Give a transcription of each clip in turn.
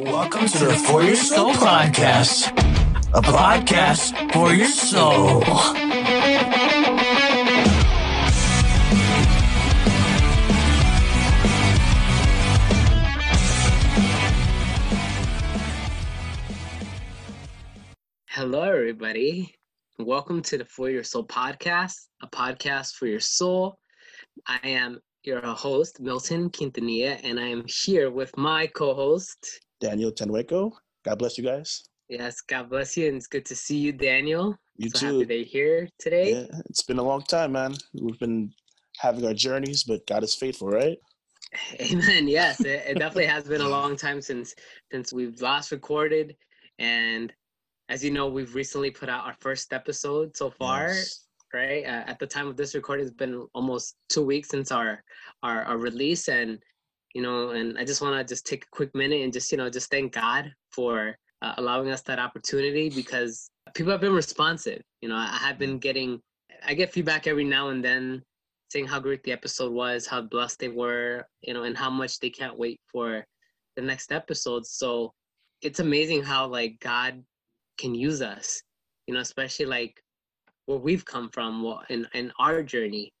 Welcome to the For Your Soul podcast, a podcast for your soul. Hello, everybody. Welcome to the For Your Soul podcast, a podcast for your soul. I am your host, Milton Quintanilla, and I am here with my co host, Daniel Tenweko. God bless you guys. Yes, God bless you, and it's good to see you, Daniel. You so too. happy they're here today. Yeah, it's been a long time, man. We've been having our journeys, but God is faithful, right? Amen. Yes, it, it definitely has been a long time since since we've last recorded, and as you know, we've recently put out our first episode so far. Yes. Right uh, at the time of this recording, it's been almost two weeks since our our, our release, and you know, and I just want to just take a quick minute and just you know just thank God for uh, allowing us that opportunity because people have been responsive. You know, I have been getting, I get feedback every now and then saying how great the episode was, how blessed they were, you know, and how much they can't wait for the next episode. So it's amazing how like God can use us, you know, especially like where we've come from what in, in our journey,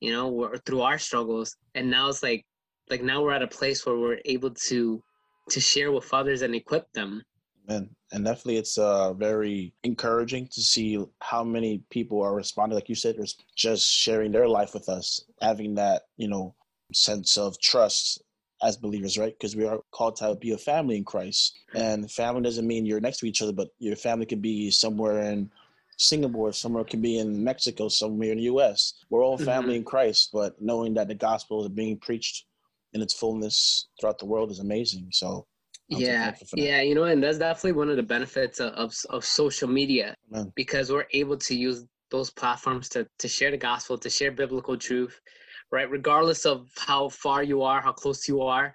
you know, through our struggles. And now it's like, like now we're at a place where we're able to, to share with others and equip them. Man, and definitely it's uh, very encouraging to see how many people are responding, like you said, just sharing their life with us, having that, you know, sense of trust as believers, right? Because we are called to be a family in Christ. And family doesn't mean you're next to each other, but your family could be somewhere in Singapore, somewhere can be in Mexico, somewhere in the US. We're all family in Christ, but knowing that the gospel is being preached in its fullness throughout the world is amazing. So I'm yeah that. yeah you know and that's definitely one of the benefits of, of, of social media Amen. because we're able to use those platforms to, to share the gospel to share biblical truth right regardless of how far you are how close you are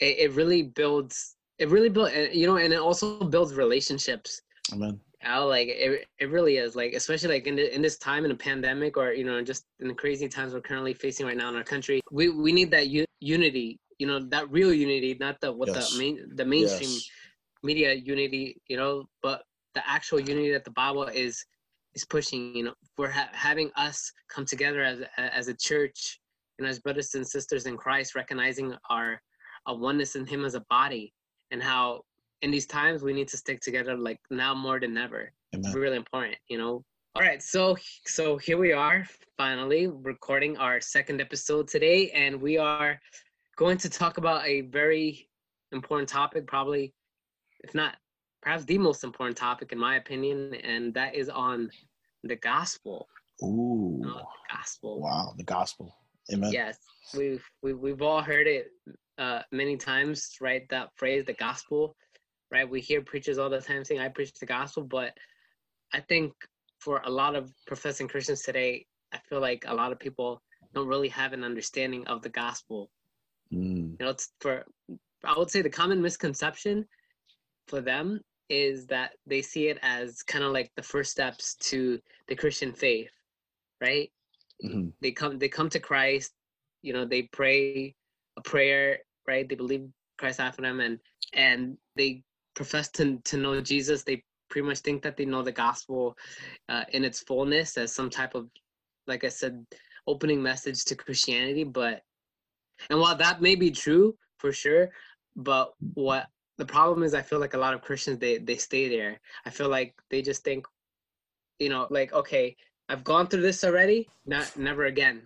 it, it really builds it really builds, you know and it also builds relationships Amen. Out like it, it really is like especially like in, the, in this time in a pandemic or you know just in the crazy times we're currently facing right now in our country we we need that u- unity you know that real unity not the what Yes. the main the mainstream Yes. media unity you know but the actual unity that the bible is is pushing you know we're ha- having us come together as a- as a church you know as brothers and sisters in christ recognizing our our oneness in him as a body and how in these times we need to stick together like now more than ever it's really important you know all right so so here we are finally recording our second episode today and we are going to talk about a very important topic probably if not perhaps the most important topic in my opinion and that is on the gospel Ooh. uh, the gospel Wow. The gospel. Amen. yes we've, we've we've all heard it uh many times right that phrase the gospel right we hear preachers all the time saying i preach the gospel but i think for a lot of professing christians today i feel like a lot of people don't really have an understanding of the gospel Mm. you know it's for i would say the common misconception for them is that they see it as kind of like the first steps to the christian faith right Mhm. they come they come to christ you know they pray a prayer right they believe christ after them and and they profess to, to know jesus they pretty much think that they know the gospel uh, in its fullness as some type of like i said opening message to christianity but and while that may be true for sure but what the problem is i feel like a lot of christians they they stay there i feel like they just think you know like okay i've gone through this already not never again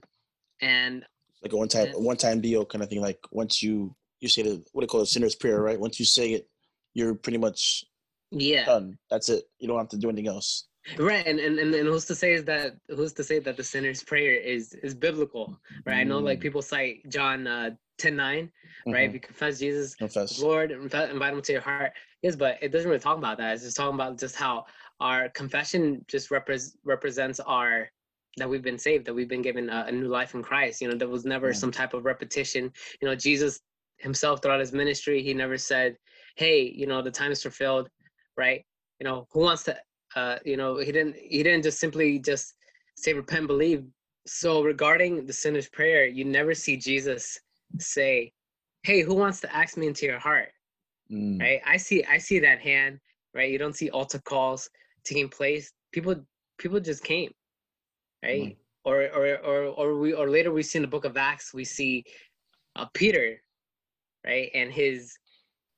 and Like a one time one time deal kind of thing. Like once you you say the what they call a sinner's prayer, right? Once you say it, you're pretty much yeah done. That's it. You don't have to do anything else. right and, and and and who's to say is that who's to say that the sinner's prayer is is biblical right i know like Mm. people cite john uh 10 9 right if you confess jesus Confess. Lord, invite, invite them to your heart. Yes, but it doesn't really talk about that. It's just talking about just how our confession just repres represents our that we've been saved, that we've been given a, a new life in Christ. You know, there was never Yeah. some type of repetition. You know, Jesus himself throughout his ministry, he never said, "Hey, you know, the time is fulfilled," right? You know, who wants to? Uh, you know, he didn't. He didn't just simply just say, "Repent, believe." So regarding the sinner's prayer, you never see Jesus say, "Hey, who wants to ask me into your heart?" Mm. right? I see I see that hand, right? You don't see altar calls taking place. People people just came, right? Mhm. Or or or or we or later we see in the book of Acts we see uh, Peter, right, and his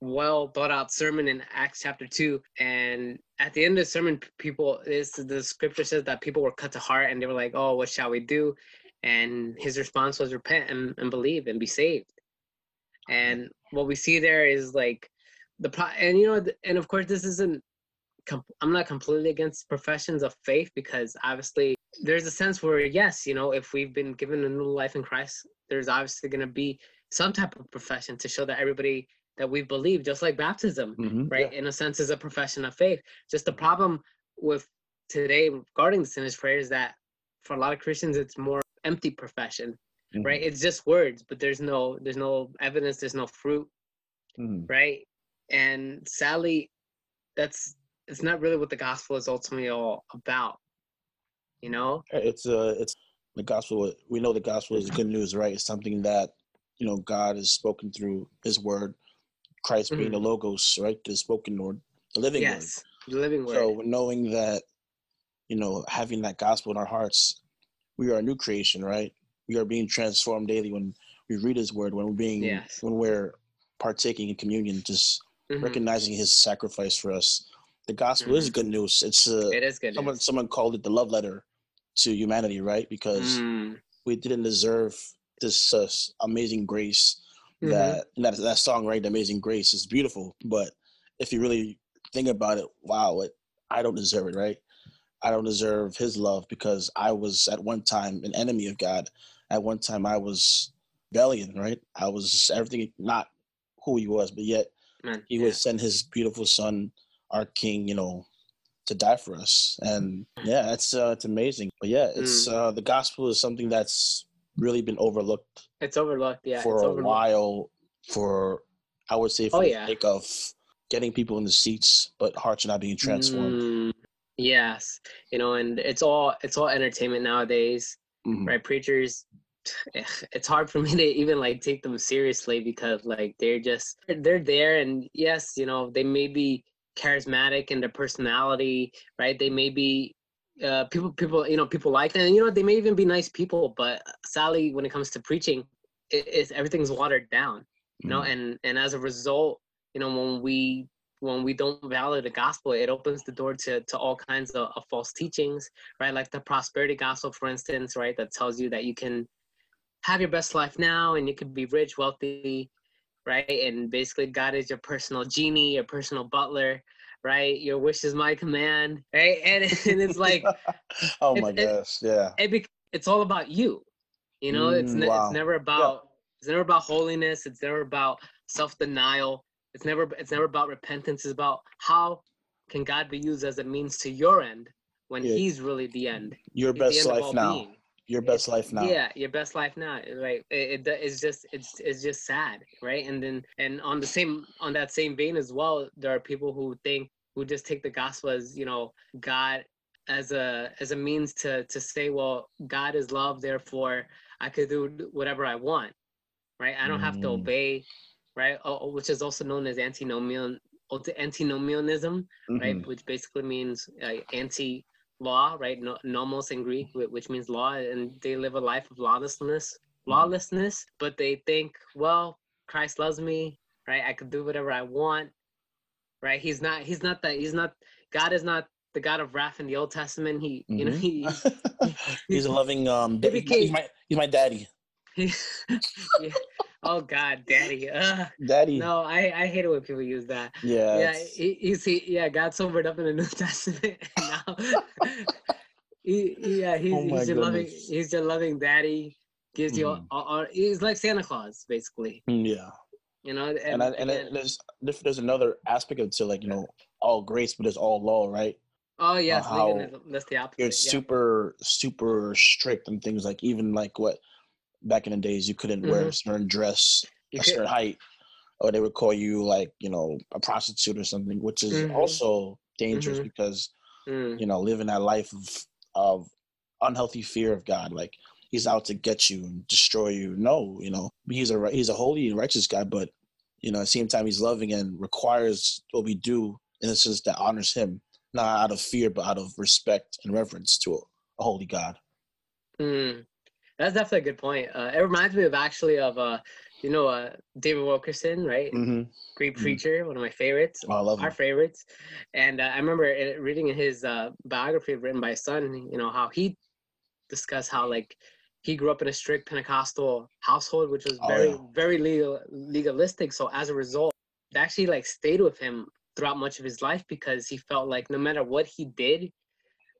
well thought out sermon in Acts chapter two, and at the end of the sermon, people this the scripture says that people were cut to heart and they were like, oh, what shall we do? And his response was repent and, and believe and be saved. And what we see there is like the pro and you know and of course this isn't i'm not completely against professions of faith because obviously there's a sense where yes you know if we've been given a new life in christ there's obviously going to be some type of profession to show that everybody that we believe just like baptism Mhm. right in a sense is a profession of faith just the problem with today regarding the sinner's prayer is that for a lot of christians it's more empty profession Mhm. right it's just words but there's no there's no evidence there's no fruit Mhm. right? And sadly, that's it's not really what the gospel is ultimately all about. You know? It's uh, it's the gospel. We know the gospel is good news, right? It's something that you know God has spoken through His Word. Christ being the logos, right? The spoken word, the living word. yes, the living word. So knowing that, you know, having that gospel in our hearts, we are a new creation, right? We are being transformed daily when we read His word, when we're being, Yes. when we're partaking in communion, just Mhm. recognizing His sacrifice for us. The gospel is good news. It's uh, It is good. someone news. someone called it the love letter to humanity, right? Because Mm, we didn't deserve this uh, amazing grace mhm. that that that song right the amazing grace is beautiful. But if you really think about it wow it, i don't deserve it right? I don't deserve his love because i was at one time an enemy of god. At one time i was rebellion right? I was everything not who he was but yet Man, he yeah. would send his beautiful son our king you know to die for us. And yeah it's uh, it's amazing. But yeah it's Mm. uh the gospel is something that's really been overlooked It's overlooked. Yeah, for it's a overlooked. while for I would say for Oh, the yeah. sake of getting people in the seats, but hearts are not being transformed. Mm, yes, you know, and it's all it's all entertainment nowadays. Mhm. right preachers it's hard for me to even like take them seriously because like they're just they're there and yes you know they may be charismatic in their personality right they may be uh people people you know people like them and you know they may even be nice people but sadly when it comes to preaching it, it's everything's watered down you know Mhm. and and as a result you know when we when we don't value the gospel it opens the door to to all kinds of, of false teachings right? Like the prosperity gospel for instance right? That tells you that you can have your best life now and you can be rich wealthy right? And basically god is your personal genie your personal butler right your wish is my command right and, and it's like oh my gosh, yeah. it it's all about you you know it's Mm, ne- wow. it's never about it's never about holiness it's never about self-denial it's never it's never about repentance it's about how can god be used as a means to your end when Yeah. he's really the end Your He's best life now. being. Your best life now. yeah your best life now right it, it it's just it's it's just sad right and then and on the same on that same vein as well there are people who think who just take the gospel as you know god as a as a means to to say well god is love therefore i could do whatever i want right i don't have to Mm. obey right oh, which is also known as antinomian antinomianism right Mhm. which basically means uh, anti law right? No, nomos in greek which means law and they live a life of lawlessness lawlessness but they think well christ loves me right? I could do whatever i want right? He's not he's not that he's not god is not the god of wrath in the old testament. He you know he, he's a loving um He he's, my he's my daddy. yeah. Oh god daddy Ugh. Daddy. no i i hate it when people use that Yeah. yeah, he, he's he, yeah, God sobered up in the New Testament. now, he, yeah, he's, Oh he's your loving, he's your loving daddy. Gives you, all, Mhm. all, all- he's like Santa Claus, basically. Mm, yeah. You know, and, And I, and it, there's there's another aspect of it to like you know all grace, but it's all law, right? oh yes, how that's the opposite. It's yeah. super super strict and things like even like what back in the days you couldn't wear a certain dress, You a could- certain height, or they would call you like you know a prostitute or something, which is Mhm. also dangerous Mhm. because mm, you know living that life of of unhealthy fear of God, like he's out to get you and destroy you. No, you know he's a he's a holy and righteous guy, but you know, at the same time he's loving and requires what we do in a sense that honors him, not out of fear, but out of respect and reverence to a, a holy God. Mm, that's definitely a good point. Uh, it reminds me of actually of uh, you know, uh, David Wilkerson, right? Mm-hmm. Great Mhm. preacher, one of my favorites, Oh, I love our him. favorites. And uh, I remember reading in his uh, biography written by his son, you know, how he discussed how like he grew up in a strict Pentecostal household, which was Oh, very, yeah. very legal, legalistic. So as a result, it actually like stayed with him throughout much of his life because he felt like no matter what he did,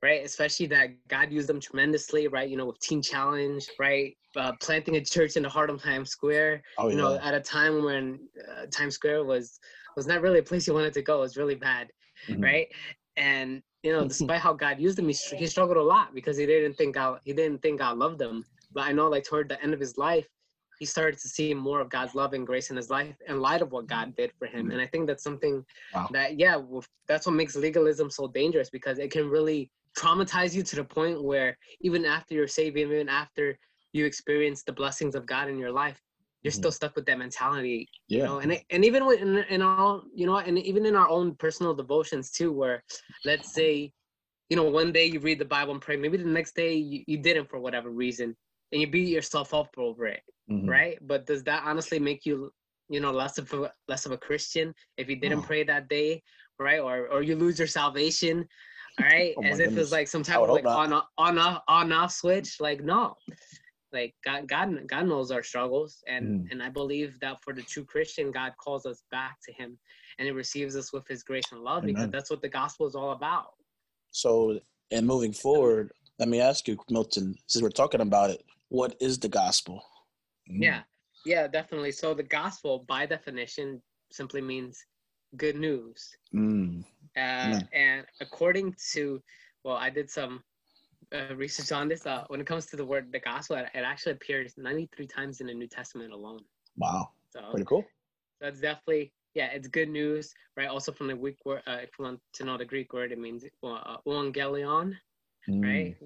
right, especially that God used them tremendously, right, you know, with Teen Challenge, right, uh, planting a church in the heart of Times Square, Oh, you know, yeah. at a time when uh, Times Square was was not really a place you wanted to go. It was really bad, Mhm. right? And you know, despite how God used him, he, he struggled a lot because he didn't think God he didn't think God loved him. But I know, like toward the end of his life, he started to see more of God's love and grace in his life in light of what God did for him. And I think that's something Wow. that yeah, that's what makes legalism so dangerous because it can really traumatize you to the point where even after you're saved, even after you experience the blessings of God in your life, you're Mhm. still stuck with that mentality Yeah. you know and it- and even in, in our own you know and even in our own personal devotions too where let's say you know one day you read the bible and pray maybe the next day you, you didn't for whatever reason and you beat yourself up over it Mhm. right but does that honestly make you you know less of a less of a christian if you didn't No. pray that day right or or you lose your salvation all right Oh as if it's like some type of like on off, on off on off switch like no like God, God, God knows our struggles, and Mhm. and I believe that for the true Christian, God calls us back to Him, and He receives us with His grace and love because that's what the gospel is all about. So, and moving forward, let me ask you, Milton, since we're talking about it, what is the gospel? Yeah, yeah, definitely. So the gospel, by definition, simply means good news. Mm. Uh, Amen. and according to, well, I did some uh, research on this. Uh, when it comes to the word the gospel, it, it actually appears 93 times in the New Testament alone. Wow. So Pretty cool. that's definitely yeah it's good news right also from the greek word uh, if you want to know the greek word it means uh, evangelion Mm. right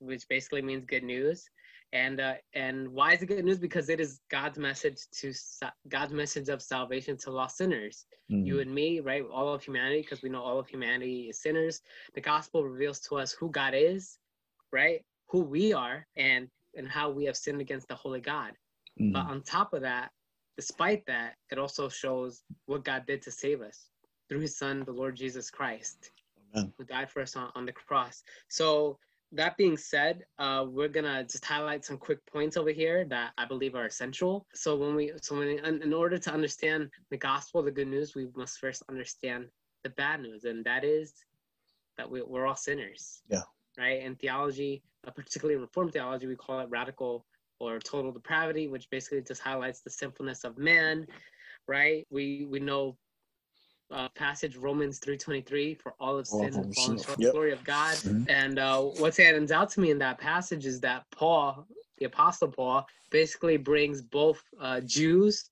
which basically means good news and uh, and why is it good news because it is god's message to god's message of salvation to lost sinners Mm. you and me right all of humanity because we know all of humanity is sinners the gospel reveals to us who god is right who we are and and how we have sinned against the holy god Mm. but on top of that, despite that, it also shows what God did to save us through his son, the Lord Jesus Christ, Amen. who died for us on, on the cross. So that being said, uh, we're gonna just highlight some quick points over here that I believe are essential. So when we, so when, in, in order to understand the gospel, the good news, we must first understand the bad news, and that is that we, we're all sinners. Yeah. Right. In theology, uh, particularly Reformed theology, we call it radical or total depravity, which basically just highlights the sinfulness of man, right? We we know uh, passage Romans three twenty three for all of sin and fallen short of the yep. glory of God. Mhm. And uh, what stands out to me in that passage is that Paul, the Apostle Paul, basically brings both uh, Jews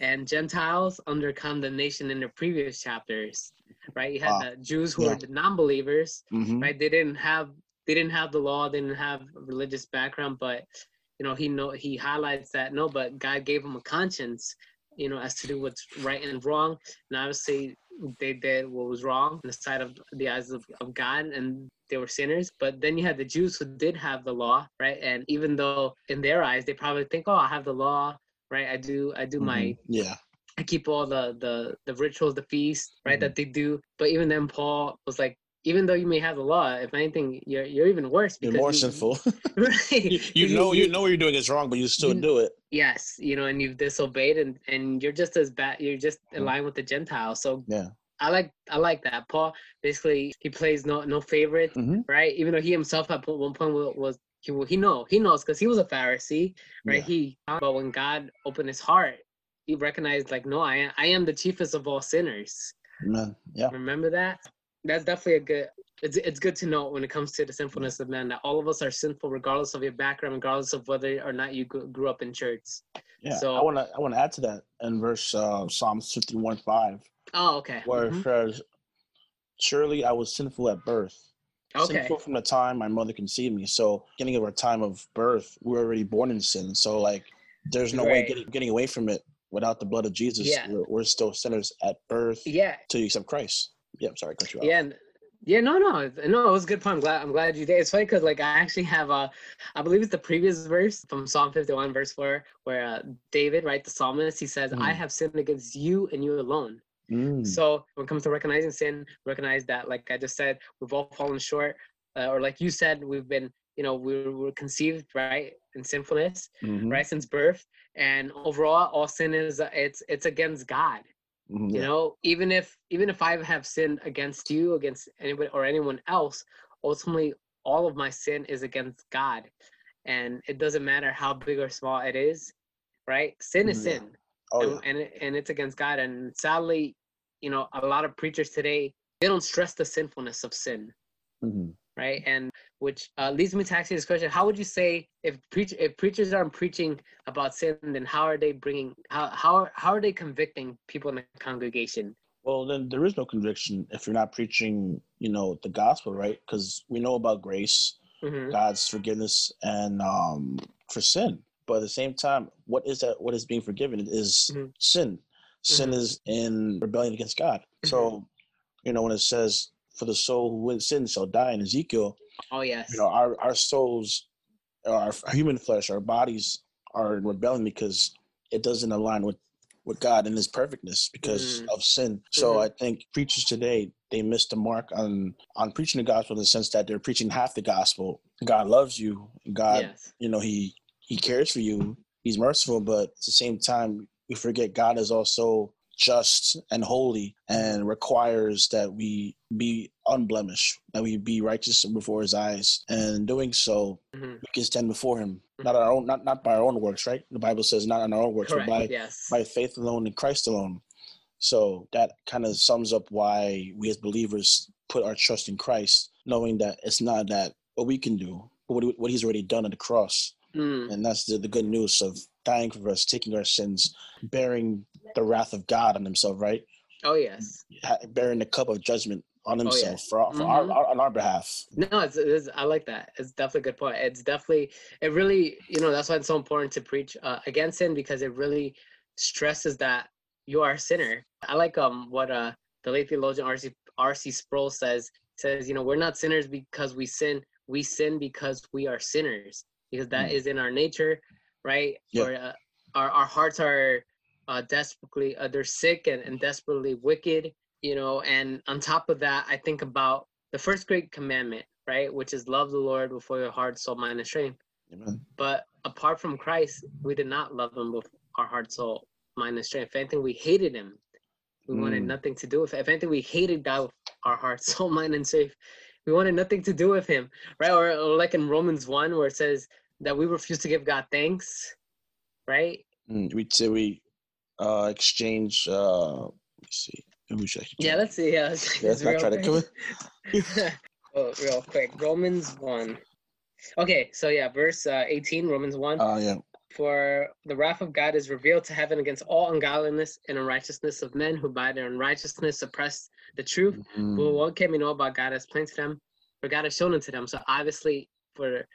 and Gentiles under condemnation in the previous chapters, right? You had Wow. the Jews who Yeah. were the non-believers, Mhm. right? They didn't have they didn't have the law, they didn't have a religious background, but you know he know he highlights that no, but God gave them a conscience, you know, as to do what's right and wrong. And obviously they did what was wrong in the sight of the eyes of, of God and they were sinners. But then you had the Jews who did have the law, right? And even though in their eyes they probably think, Oh, I have the law, right? I do I do my Mhm. Yeah. I keep all the the the rituals, the feast, right, Mhm. that they do. But even then, Paul was like, even though you may have the law, if anything, you're you're even worse You're more you, sinful. right? you, you know you know what you're doing is wrong, but you still you- do it. Yes, you know, and you've disobeyed, and and you're just as bad. You're just in Mhm. line with the Gentiles. So Yeah. I like I like that. Paul basically he plays no no favorite, Mhm. right? Even though he himself at one point was, was he he know he knows because he was a Pharisee, right? Yeah. He but when God opened his heart, he recognized like, no, I I am the chiefest of all sinners. Amen. Yeah. Remember that? That's definitely a good. It's it's good to know when it comes to the sinfulness of man that all of us are sinful, regardless of your background, regardless of whether or not you grew up in church. Yeah. So- I want to I want to add to that in verse uh, Psalms 51 5, Oh, okay. where Mhm. it says, Surely I was sinful at birth. Okay. Sinful from the time my mother conceived me. So, getting our time of birth, we we're already born in sin. So, like, there's no way getting, getting away from it without the blood of Jesus, Yeah. we're, we're still sinners at birth Yeah, till you accept Christ. Yeah, I'm sorry, I cut you off. yeah, yeah. No, no, no. It was a good point. I'm glad. I'm glad you did. It's funny because like I actually have a, I believe it's the previous verse from Psalm 51, verse four, where uh, David, right, the psalmist, he says, "I Mm. have sinned against you and you alone." Mm, So when it comes to recognizing sin, recognize that, like I just said, we've all fallen short, uh, or like you said, we've been, you know, we were conceived right in sinfulness, mhm, right since birth, and overall, all sin is uh, it's it's against God. Mhm, You know, even if even if I have sinned against you, against anybody or anyone else, ultimately, all of my sin is against God, and it doesn't matter how big or small it is, right? Sin is Mhm, yeah. sin Oh, and, yeah. and it- and it's against God. And sadly, you know, a lot of preachers today they don't stress the sinfulness of sin, mhm. right? And which uh, leads me to ask you this question: How would you say if preach if preachers aren't preaching about sin, then how are they bringing how how are, how are they convicting people in the congregation? Well, then there is no conviction if you're not preaching, you know, the gospel, right? Because we know about grace, hmm God's forgiveness, and um, for sin. But at the same time, what is that? What is being forgiven is Mhm. sin. Sin Mhm. is in rebellion against God. Mm-hmm. So, you know, when it says, "For the soul who in sin shall die," in Ezekiel, Oh yes. you know, our our souls, our human flesh, our bodies are in rebellion because it doesn't align with with God and His perfectness because Mhm. of sin. So Mhm. I think preachers today they missed the mark on on preaching the gospel in the sense that they're preaching half the gospel. God loves you. God, yes. you know, He He cares for you. He's merciful, but at the same time, we forget God is also just and holy and requires that we be unblemished, that we be righteous before his eyes. And in doing so, Mhm. we can stand before him. Not our own not, not by our own works, right? The Bible says not on our own works, Correct. but by yes. by faith alone in Christ alone. So that kind of sums up why we as believers put our trust in Christ, knowing that it's not that what we can do, but what, what he's already done at the cross. Mm. And that's the, the good news of dying for us, taking our sins, bearing the wrath of God on himself, right? Oh yes. Bearing the cup of judgment on Oh, yeah. himself for, our, for our, Mhm. our, on our behalf. No, it's, it's I like that. It's definitely a good point. It's definitely it really you know that's why it's so important to preach uh, against sin because it really stresses that you are a sinner. I like um what uh the late theologian R.C. R.C. Sproul says says you know we're not sinners because we sin we sin because we are sinners because that Mm. is in our nature, right? Yeah. Or, uh, our our hearts are uh, desperately uh, they're sick and, and desperately wicked you know and on top of that i think about the first great commandment right which is love the lord with all your heart soul mind and strength Amen. but apart from christ we did not love him with our heart soul mind and strength if anything we hated him we wanted Mm. nothing to do with it if anything we hated god with our heart soul mind and strength we wanted nothing to do with him right or, or like in romans 1 where it says that we refuse to give god thanks right Mm, we say we uh, exchange. Uh, let me see. Who should I Yeah, let's see. Yeah, let's, Yeah, let's not real try to quick. come oh, real quick. Romans 1. Okay, so yeah, verse uh, 18, Romans 1. Uh, yeah. For the wrath of God is revealed to heaven against all ungodliness and unrighteousness of men who by their unrighteousness suppress the truth. Mm, Well, what can we know about God as plain to them, for God has shown unto them. So obviously, for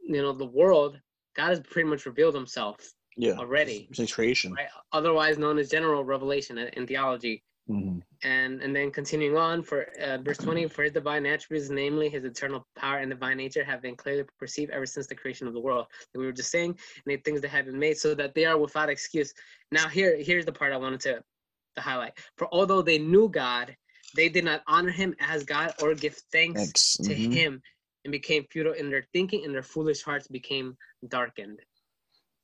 you know the world, God has pretty much revealed Himself yeah. already, It's creation. right? Otherwise known as general revelation in theology Mhm. and and then continuing on for uh, verse 20 for his divine attributes namely his eternal power and divine nature have been clearly perceived ever since the creation of the world that we were just saying and the things that have been made so that they are without excuse now here here's the part i wanted to, to highlight for although they knew god they did not honor him as god or give thanks Thanks. to Mhm. him and became futile in their thinking and their foolish hearts became darkened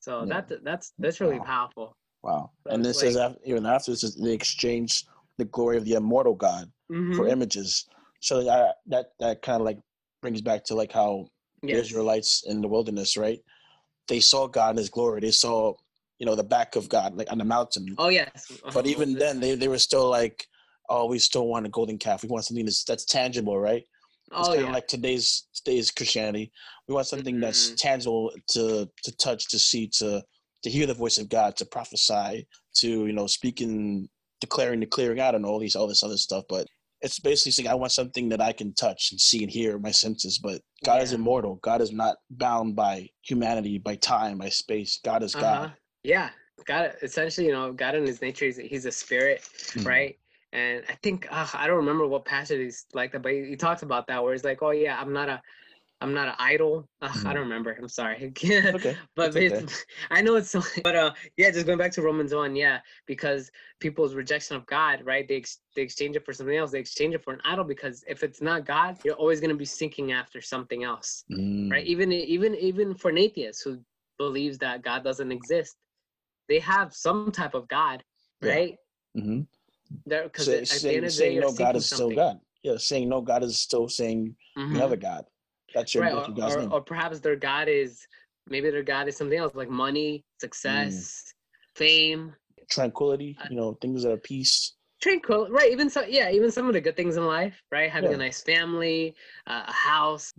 so Yeah. that that's that's really Wow. powerful Wow. So And this says like- af- even after this is they exchange the glory of the immortal God for Mhm. images. So that that that kind of like brings back to like how the Israelites in the wilderness, right? They saw God in His glory. They saw, you know, the back of God, like on the mountain. oh yes but Oh, even then, they, they were still like, "Oh, we still want a golden calf. We want something that's that's tangible, right?" It's oh kind yeah like today's today's Christianity. We want something that's Mhm. tangible to to touch, to see, to to hear the voice of God, to prophesy, to you know, speaking, declaring, the clearing out, and all these all this other stuff. But it's basically saying I want something that I can touch and see and hear my senses. But God is immortal. God is not bound by humanity, by time, by space. God is Uh-huh. God. Yeah, God, essentially, you know, God in His nature, he's, he's a spirit, Mhm. right? And I think uh, I don't remember what passage he's like that, but he, he talks about that where he's like, "Oh yeah, I'm not a, I'm not an idol." Ugh, I Mhm. don't remember. I'm sorry. Okay. but okay. I know it's so. But uh, yeah, just going back to Romans one, yeah, because people's rejection of God, right? They ex- they exchange it for something else. They exchange it for an idol because if it's not God, you're always gonna be seeking after something else, Mm, right? Even even even for an atheist who believes that God doesn't exist, they have some type of God, right? mhm. There, because Say- at the saying, end of the day, saying no, God is still something. God. Yeah, saying no, God is still saying you have a Mhm. God. That's your, right or, or, name. or perhaps their god is maybe their god is something else like money Mm. success fame Tranquility, uh, you know, things that are peace. tranquil right even so yeah even some of the good things in life right having Yeah. a nice family uh, a house.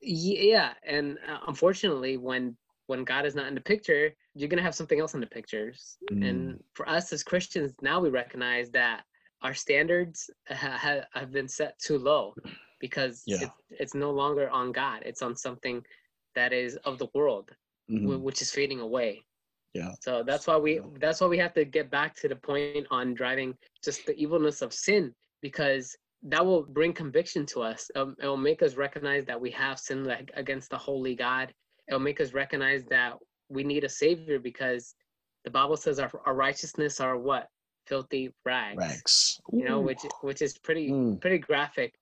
Ye- yeah and uh, unfortunately when when god is not in the picture you're gonna have something else in the pictures Mm. and for us as christians now we recognize that our standards ha- have been set too low because Yeah. it's, it's no longer on god it's on something that is of the world Mhm. wh- which is fading away Yeah. so that's why we that's why we have to get back to the point on driving just the evilness of sin because that will bring conviction to us. Um, it will make us recognize that we have sinned like against the holy God. It will make us recognize that we need a savior because the Bible says our, our righteousness are what filthy rags. Rags. You know, which which is pretty Mm. pretty graphic.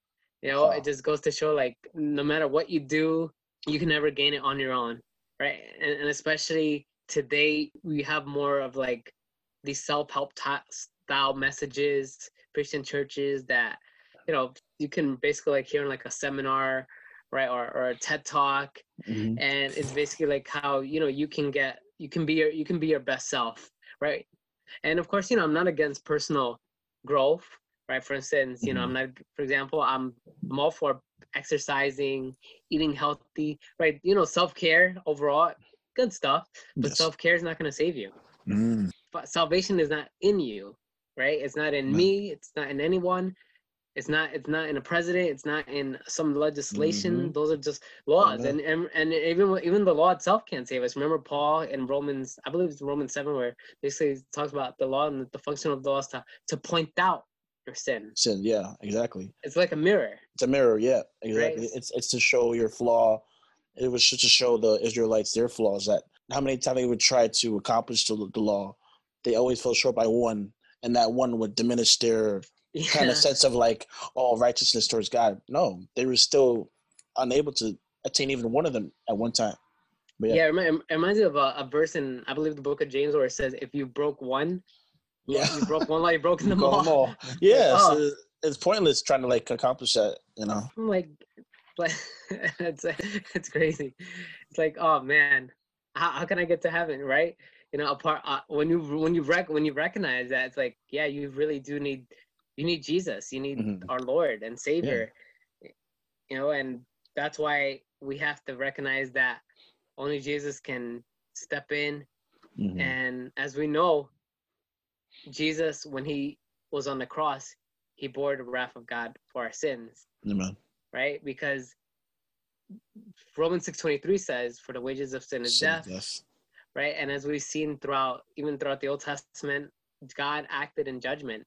You know, it just goes to show like no matter what you do, you can never gain it on your own, right? And, and especially today, we have more of like these self-help ta- style messages, Christian churches that you know you can basically like hear in like a seminar, right, or or a TED talk, Mhm. and it's basically like how you know you can get you can be your you can be your best self, right? And of course, you know I'm not against personal growth, right? For instance, you know I'm not, for example, I'm I'm all for exercising, eating healthy, right? You know, self care overall, good stuff. But Yes. self care is not going to save you. Mm. But salvation is not in you, right? It's not in No. me. It's not in anyone. It's not. It's not in a president. It's not in some legislation. Mhm. Those are just laws, and, and and even even the law itself can't save us. Remember Paul in Romans, I believe it's Romans seven, where basically talks about the law and the function of the law is to to point out your sin. Sin. Yeah. Exactly. It's like a mirror. It's a mirror. Yeah. Exactly. Right. It's it's to show your flaw. It was just to show the Israelites their flaws. That how many times they would try to accomplish the, the law, they always fell short by one, and that one would diminish their kind of sense of like all righteousness towards God. No, they were still unable to attain even one of them at one time. But Yeah, yeah, it reminds me of a, a verse in I believe the book of James where it says, "If you broke one, yeah, you broke one law, you've broken them all." them all. Yeah, Oh. so it's pointless trying to like accomplish that. You know. I'm like, but it's it's crazy. It's like, oh man, how, how can I get to heaven, right? You know, apart uh, when you when you rec- when you recognize that, it's like, yeah, you really do need you need Jesus, you need Mhm. our Lord and Savior. You know, and that's why we have to recognize that only Jesus can step in Mhm. And as we know, Jesus, when he was on the cross, he bore the wrath of God for our sins, Amen. right? Because Romans 6.23 says, for the wages of sin is Sin death, right? And as we've seen throughout, even throughout the Old Testament, God acted in judgment,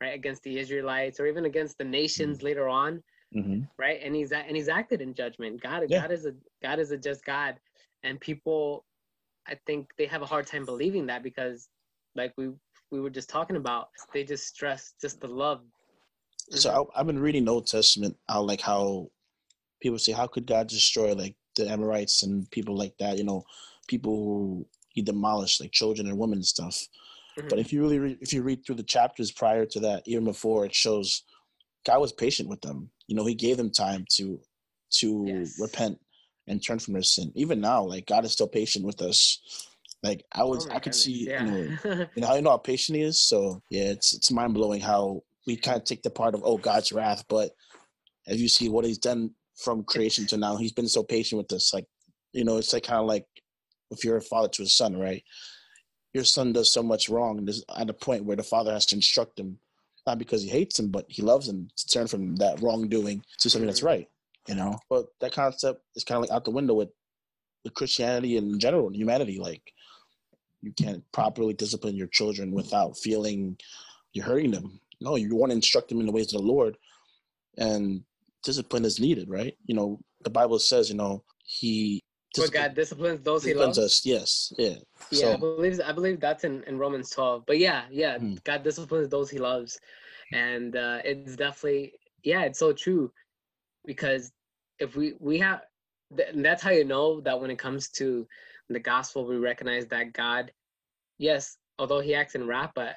right? Against the Israelites or even against the nations later on, Mhm. right? And he's and he's acted in judgment. God, Yeah. God is a God is a just God, and people, I think they have a hard time believing that because, like we we were just talking about, they just stress just the love. So I, I've been reading the Old Testament. How like how people say, how could God destroy like the Amorites and people like that? You know, people who he demolished, like children and women and stuff. But Mhm. if you really re- if you read through the chapters prior to that, even before, it shows God was patient with them. You know, He gave them time to to Yes. repent and turn from their sin. Even now, like God is still patient with us. Like I was, Oh I could goodness, see, yeah. you know, you know how know how patient He is. So yeah, it's it's mind blowing how we kind of take the part of oh God's wrath, but as you see what He's done from creation to now, He's been so patient with us. Like you know, it's like kind of like if you're a father to a son, right? Your son does so much wrong, at a point where the father has to instruct him, not because he hates him, but he loves him to turn from that wrongdoing to something that's Mhm. right. You know, but that concept is kind of like out the window with with Christianity in general, and humanity. Like you can't properly discipline your children without feeling you're hurting them. No, you want to instruct them in the ways of the Lord, and discipline is needed, right? You know, the Bible says, you know, He. For God disciplines those He loves. us. Yes, yeah. Yeah, I believe I believe that's in, in Romans twelve. But yeah, yeah, Hmm. God disciplines those He loves, and uh, it's definitely yeah, it's so true, because if we we have, th- that's how you know that when it comes to the gospel, we recognize that God, yes, although He acts in wrath, but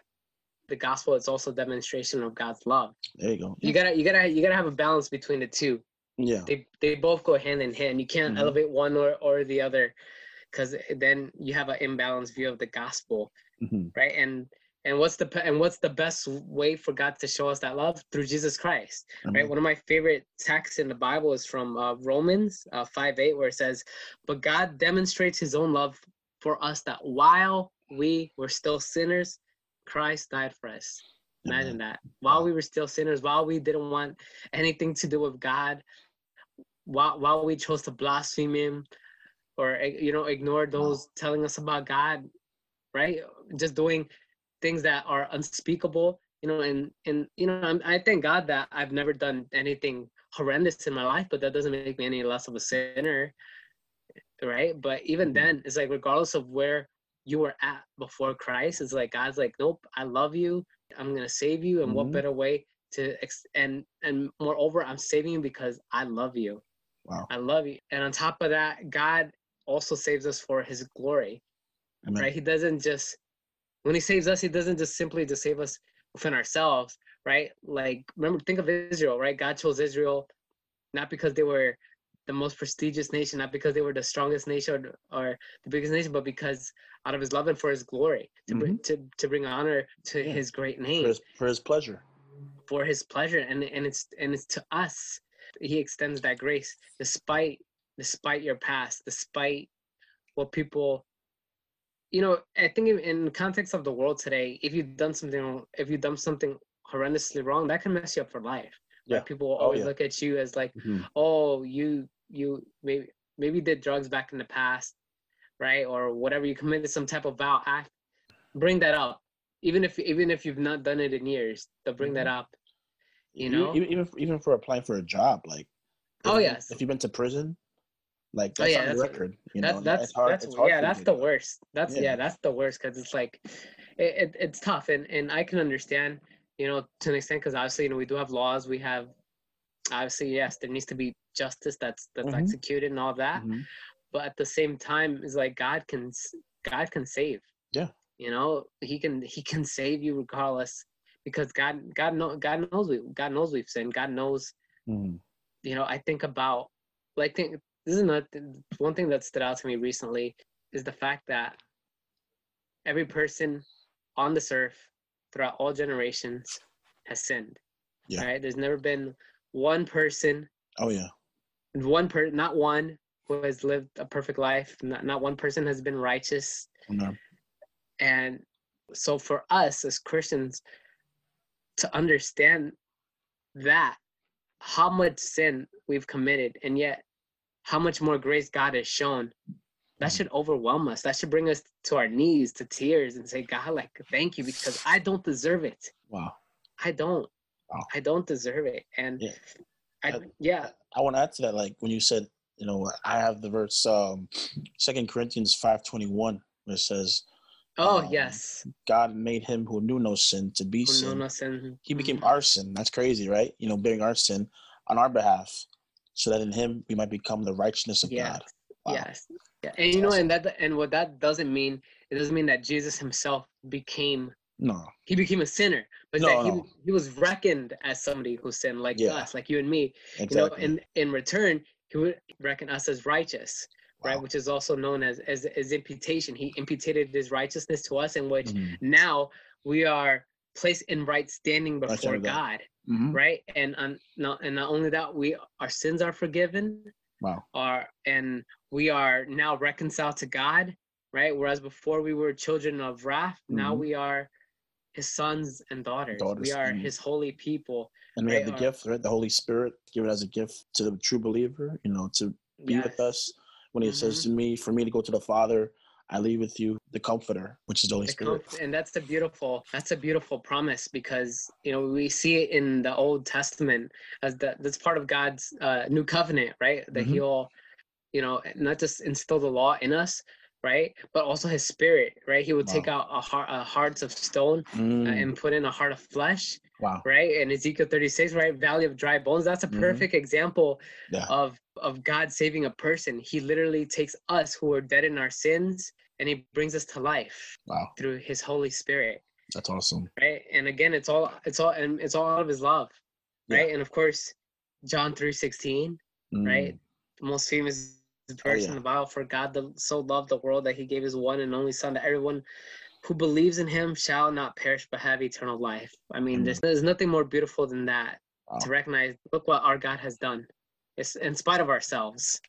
the gospel is also demonstration of God's love. there you go. You gotta you gotta you gotta have a balance between the two. Yeah. They they both go hand in hand. You can't Mhm. elevate one or or the other, because then you have an imbalanced view of the gospel hmm right and and what's the and what's the best way for god to show us that love? Through jesus christ right? One of my favorite texts in the bible is from uh, romans uh, 5 8 where it says but god demonstrates his own love for us that while we were still sinners christ died for us. Imagine that. While we were still sinners while we didn't want anything to do with god while, while we chose to blaspheme him or eh, you know ignore those telling us about god right? Just doing things that are unspeakable you know and and you know I'm, i thank god that i've never done anything horrendous in my life but that doesn't make me any less of a sinner right but even Mhm. then it's like regardless of where you were at before christ it's like god's like nope i love you i'm gonna save you and what Mhm. better way to ex- and and moreover i'm saving you because i love you Wow. i love you and on top of that god also saves us for his glory Amen. right? He doesn't just when he saves us, he doesn't just simply just save us within ourselves, right? Like remember, think of Israel, right? God chose Israel not because they were the most prestigious nation, not because they were the strongest nation or, or the biggest nation, but because out of his love and for his glory, to bring mm-hmm. to, to bring honor to Yeah. his great For name, his, for his pleasure. for his pleasure, and and it's and it's to us. He extends that grace despite despite your past, despite what people you know, I think in, in context of the world today, if you've done something, if you've done something horrendously wrong, that can mess you up for life. Yeah. Right? People will Oh, always yeah. look at you as like, Mhm. oh, you, you maybe, maybe did drugs back in the past, right? Or whatever, you committed some type of foul act. Bring that up, even if even if you've not done it in years, they'll bring that up. You know? even even for applying for a job, like Oh, if yes. if you've been to prison, like Oh, that's yeah, on the that's- record. You that's know, that's it's hard. that's it's hard yeah that's the worst that's yeah, Yeah. that's the worst because it's like it, it, it's tough and and i can understand you know to an extent because obviously you know we do have laws we have obviously yes there needs to be justice that's that's Mhm. executed and all that Mhm. but at the same time it's like god can god can save Yeah. you know he can he can save you regardless because god god know god knows we god knows we've sinned god knows Mhm. you know, I think about like think this is not one thing that stood out to me recently is the fact that every person on this earth throughout all generations has sinned. Yeah. Right? There's never been one person, Oh yeah. one per not one who has lived a perfect life. Not not one person has been righteous. Oh, no. And so for us as Christians to understand that how much sin we've committed and yet how much more grace God has shown, that should overwhelm us. That should bring us to our knees, to tears, and say, God, like, thank you, because I don't deserve it. Wow. I don't. Wow. I don't deserve it. And Yeah. I Uh, yeah. I want to add to that, like when you said, you know, I have the verse, um, Second Corinthians five twenty one, where it says, Oh um, yes. "God made him who knew no sin to be sin. no sin. He became Mhm. our sin. That's crazy, right? You know, bearing our sin on our behalf, so that in Him we might become the righteousness of Yeah. God." Wow. Yes. Yeah. And you know, awesome. and that and what that doesn't mean, it doesn't mean that Jesus himself became No. he became a sinner, but No, that he, no. he was reckoned as somebody who sinned like Yeah. us, like you and me. Exactly. You know, in in return, he would reckon us as righteous, right? Which is also known as as, as imputation. He imputed his righteousness to us, in which Mhm. now we are placed in right standing before God. Mhm. right? And um, not and not only that, we our sins are forgiven, Wow. are and we are now reconciled to God, right? Whereas before we were children of wrath, now Mhm. we are his sons and daughters. We Daughters, are and- his holy people. And we have the Right, or- gift, right? The Holy Spirit given as a gift to the true believer, you know, to be with us. When He says Mhm. to me, for me to go to the Father, I leave with you the comforter, which is the Holy The Spirit. comf- and that's the beautiful that's a beautiful promise because you know we see it in the old testament as the that's part of god's uh, new covenant right that Mhm. he'll you know not just instill the law in us right but also his spirit right he will take out a heart a hearts of stone uh, Mm, and put in a heart of flesh wow. right and ezekiel 36 right valley of dry bones that's a Mhm. perfect example Yeah. of of god saving a person he literally takes us who are dead in our sins and he brings us to life Wow. through his holy spirit That's awesome. right and again it's all it's all and it's all out of his love Yeah. right and of course john 3 16 Mm, right the most famous verse in yeah. the bible for god the, so loved the world that he gave his one and only son that everyone who believes in him shall not perish but have eternal life i mean there's, there's nothing more beautiful than that Wow. to recognize look what our god has done it's in spite of ourselves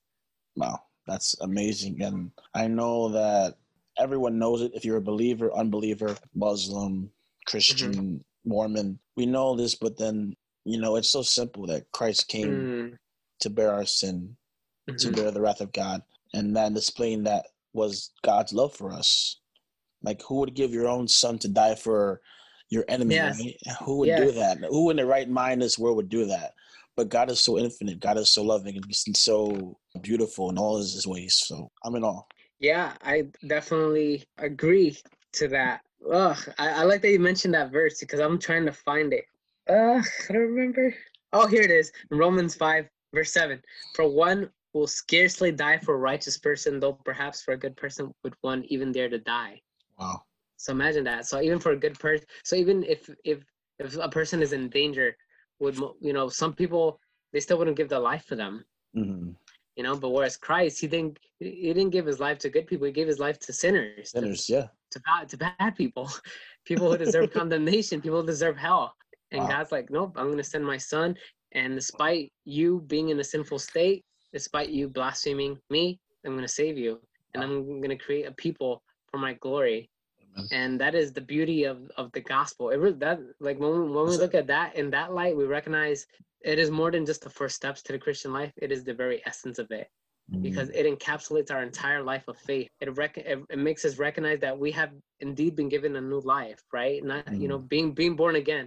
Wow, that's amazing. And I know that everyone knows it. If you're a believer, unbeliever, Muslim, Christian, Mormon, we know this, but then, you know, it's so simple that Christ came Mm, to bear our sin, to mhm. bear the wrath of God. And then displaying that was God's love for us. Like, who would give your own son to die for your enemy, Yes. right? Who would do that? Who in the right mind in this world would do that? But God is so infinite. God is so loving and so beautiful in all his ways. So I'm in awe. Yeah, I definitely agree to that. Ugh, I, I like that you mentioned that verse because I'm trying to find it. Uh, I don't remember. Oh, here it is. Romans 5, verse 7. For one will scarcely die for a righteous person, though perhaps for a good person would one even dare to die. Wow. So imagine that. So even for a good person, so even if if if a person is in danger, would you know some people they still wouldn't give their life for them hmm you know but whereas christ he didn't he didn't give his life to good people he gave his life to sinners to- Sinners, yeah. to, bad to bad people people who deserve condemnation people who deserve hell and Wow. god's like nope i'm going to send my son and despite you being in a sinful state despite you blaspheming me i'm going to save you and i'm going to create a people for my glory. And that is the beauty of of the gospel it really, that like when, we- when we look at that in that light we recognize it is more than just the first steps to the christian life it is the very essence of it because Mm, it encapsulates our entire life of faith. It, rec- it, it makes us recognize that we have indeed been given a new life, right? Not you know being being born again.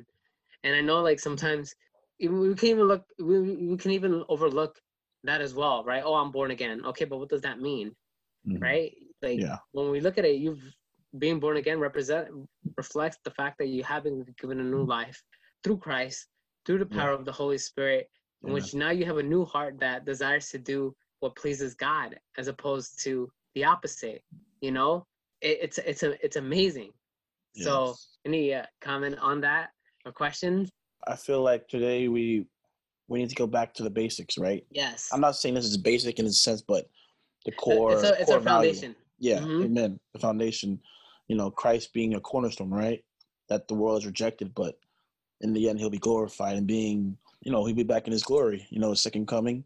And I know like sometimes even we can even look we, we can even overlook that as well, right? Oh, I'm born again. Okay, but what does that mean, mhm. right? Like Yeah. when we look at it, you've being born again represent reflects the fact that you have been given a new life through Christ, through the Yeah. power of the Holy Spirit, in Amen. which now you have a new heart that desires to do what pleases God as opposed to the opposite. You know, it, it's it's a it's amazing. So, any uh, comment on that or questions? I feel like today we we need to go back to the basics, right? Yes, I'm not saying this is basic in a sense, but the core it's a it's core a value. foundation. Yeah, Mhm. amen. The foundation, you know, Christ being a cornerstone, right? That the world is rejected, but in the end, he'll be glorified and being, you know, he'll be back in his glory, you know, his second coming.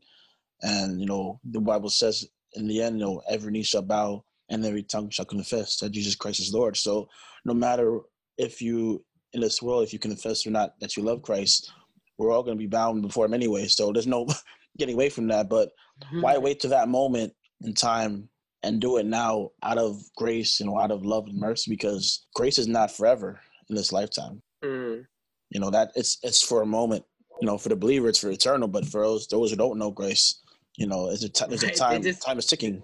And, you know, the Bible says in the end, you know, every knee shall bow and every tongue shall confess that Jesus Christ is Lord. So no matter if you, in this world, if you confess or not that you love Christ, we're all going to be bound before him anyway. So there's no getting away from that. But Mhm. why wait to that moment in time and do it now out of grace you know out of love and mercy because grace is not forever in this lifetime. Mm, you know that it's it's for a moment you know for the believer it's for eternal but for those those who don't know grace you know it's a ti- there's a time just- time is ticking.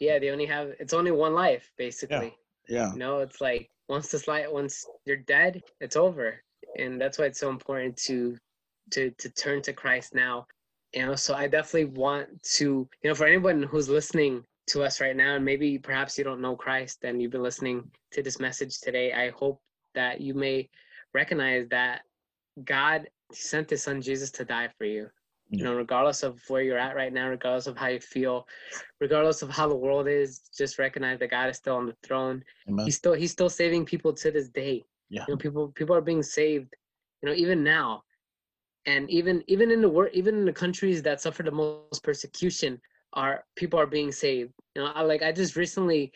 Yeah, they only have it's only one life basically. yeah You know, it's like once this light, once you're dead, it's over, and that's why it's so important to to to turn to Christ now. You know, so I definitely want to, you know, for anyone who's listening to us right now, and maybe perhaps you don't know Christ and you've been listening to this message today, I hope that you may recognize that God sent His Son Jesus to die for you. You know, regardless of where you're at right now, regardless of how you feel, regardless of how the world is, just recognize that God is still on the throne. Amen. He's still he's still saving people to this day. Yeah. you know people people are being saved you know even now. And even even in the world even in the countries that suffer the most persecution are people are being saved you know I, like i just recently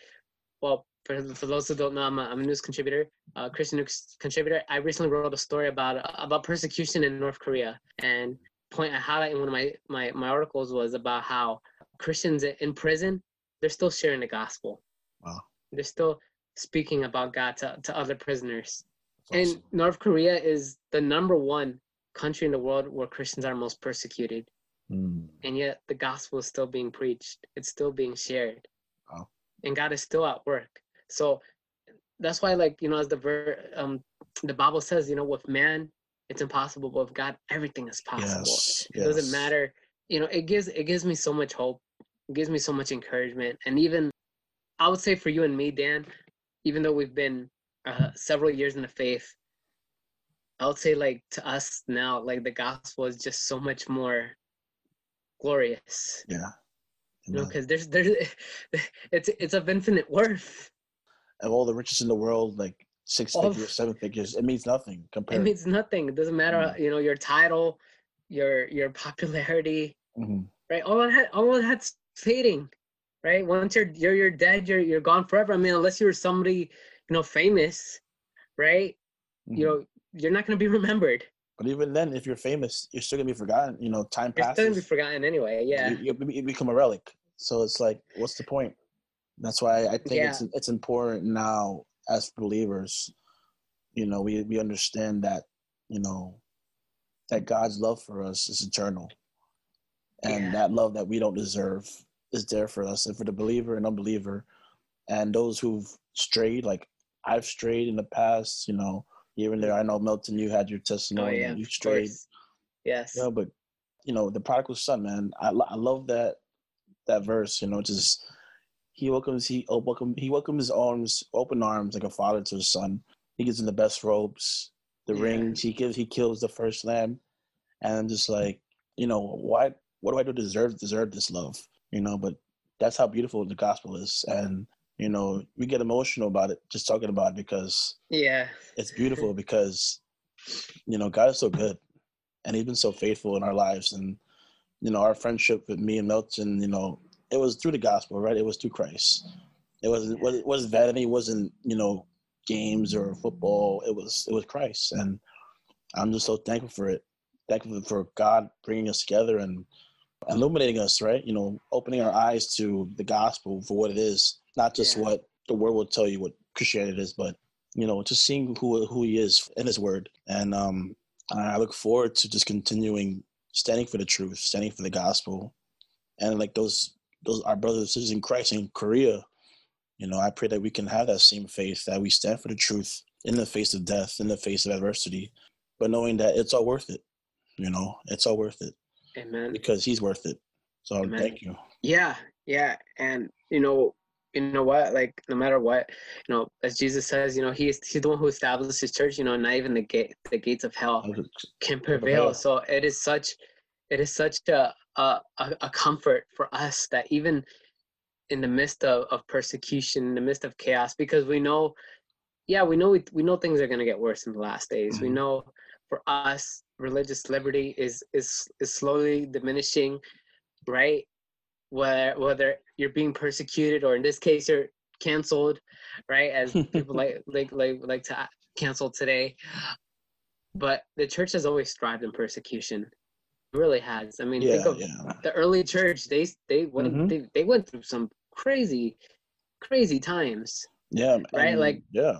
well for, for those who don't know i'm a, I'm a news contributor uh, christian news contributor i recently wrote a story about about persecution in north korea and point i highlight in one of my my, my articles was about how christians in prison they're still sharing the gospel Wow. they're still speaking about God to, to other prisoners. That's And North Korea is the number one country in the world where Christians are most persecuted. Mm. And yet the gospel is still being preached. It's still being shared. Wow. And God is still at work. So that's why, like, you know, as the ver- um the Bible says, you know, with man, it's impossible, but with God, everything is possible. Yes, It doesn't matter. You know, it gives it gives me so much hope. It gives me so much encouragement. And even I would say for you and me, Dan, even though we've been uh, several years in the faith, I would say like to us now, like the gospel is just so much more glorious. Yeah. You know, because there's there's it's it's of infinite worth. Of all the riches in the world, like six All- figures, seven figures, it means nothing It means nothing. It doesn't matter, Mm. you know, your title, your your popularity, Mhm. right? All of that all of that's fading, right? Once you're you're you're dead, you're you're gone forever. I mean, unless you're somebody, you know, famous, right? You Mhm. know, you're not gonna be remembered. But even then, if you're famous, you're still gonna be forgotten. You know, time You're passes. still gonna be forgotten anyway. Yeah. you, you, you become a relic. So it's like, what's the point? That's why I think it's it's important now as believers. You know, we we understand that you know that God's love for us is eternal, and Yeah. that love that we don't deserve is there for us, and for the believer and unbeliever, and those who've strayed. Like I've strayed in the past. You know, here and there. I know Milton, you had your testimony, Oh yeah. you of strayed. course. Yes. Yeah, but you know, the prodigal son, man, I, I love that that verse. You know, just he welcomes he oh, welcome he welcomes his arms open arms like a father to his son. He gives him the best robes, the Yeah. rings. He gives he kills the first lamb, and I'm just like, you know, why? What do I do deserve deserve this love? You know, but that's how beautiful the gospel is, and you know, we get emotional about it just talking about it because Yeah. it's beautiful because you know God is so good, and He's been so faithful in our lives, and you know our friendship with me and Milton, you know, it was through the gospel, right? It was through Christ. It wasn't was it wasn't vanity, it wasn't you know games or football. It was it was Christ, and I'm just so thankful for it. Thankful for God bringing us together and illuminating us, right? You know, opening our eyes to the gospel for what it is, not just Yeah. what the world will tell you what Christianity is, but you know, just seeing who who he is in his word. And um I look forward to just continuing standing for the truth, standing for the gospel. And like those those our brothers and sisters in Christ in Korea, you know, I pray that we can have that same faith, that we stand for the truth in the face of death, in the face of adversity, but knowing that it's all worth it. You know, it's all worth it Amen. because he's worth it. So Amen. thank you. Yeah, yeah, and you know, you know what? Like, no matter what, you know, as Jesus says, you know, he's he's the one who established his church. You know, not even the gate, the gates of hell can prevail. So it is such, it is such a a, a comfort for us that even in the midst of, of persecution, in the midst of chaos, because we know, yeah, we know we, we know things are gonna get worse in the last days. We Mhm. know for us, religious liberty is is is slowly diminishing, right? Whether whether you're being persecuted or in this case you're canceled, right? As people like like like like to cancel today. But the church has always thrived in persecution. It really has. I mean, Yeah, think of yeah. the early church. They they went Mhm. they, they went through some crazy, crazy times. Yeah. Right, and- like- yeah.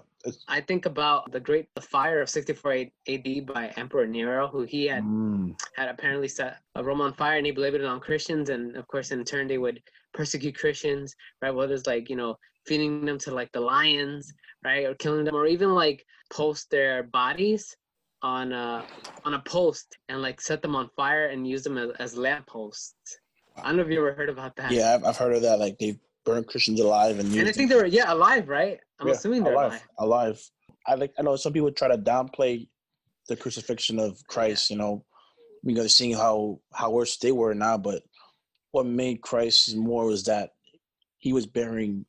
I think about the great the fire of 64 AD by Emperor Nero, who he had mm, had apparently set a Rome on fire and he blamed it on Christians. And of course, in turn, they would persecute Christians, right? Whether it's like, you know, feeding them to like the lions, right? Or killing them, or even like post their bodies on a, on a post and like set them on fire and use them as, as lamp posts. I don't know if you ever heard about that. yeah, I've, I've heard of that. Like they burn Christians alive and And I think them. they were, yeah, alive, right? I'm Yeah, assuming they're alive. alive. I like. I know some people try to downplay the crucifixion of Christ. You know, because seeing how how worse they were now. But what made Christ more was that he was bearing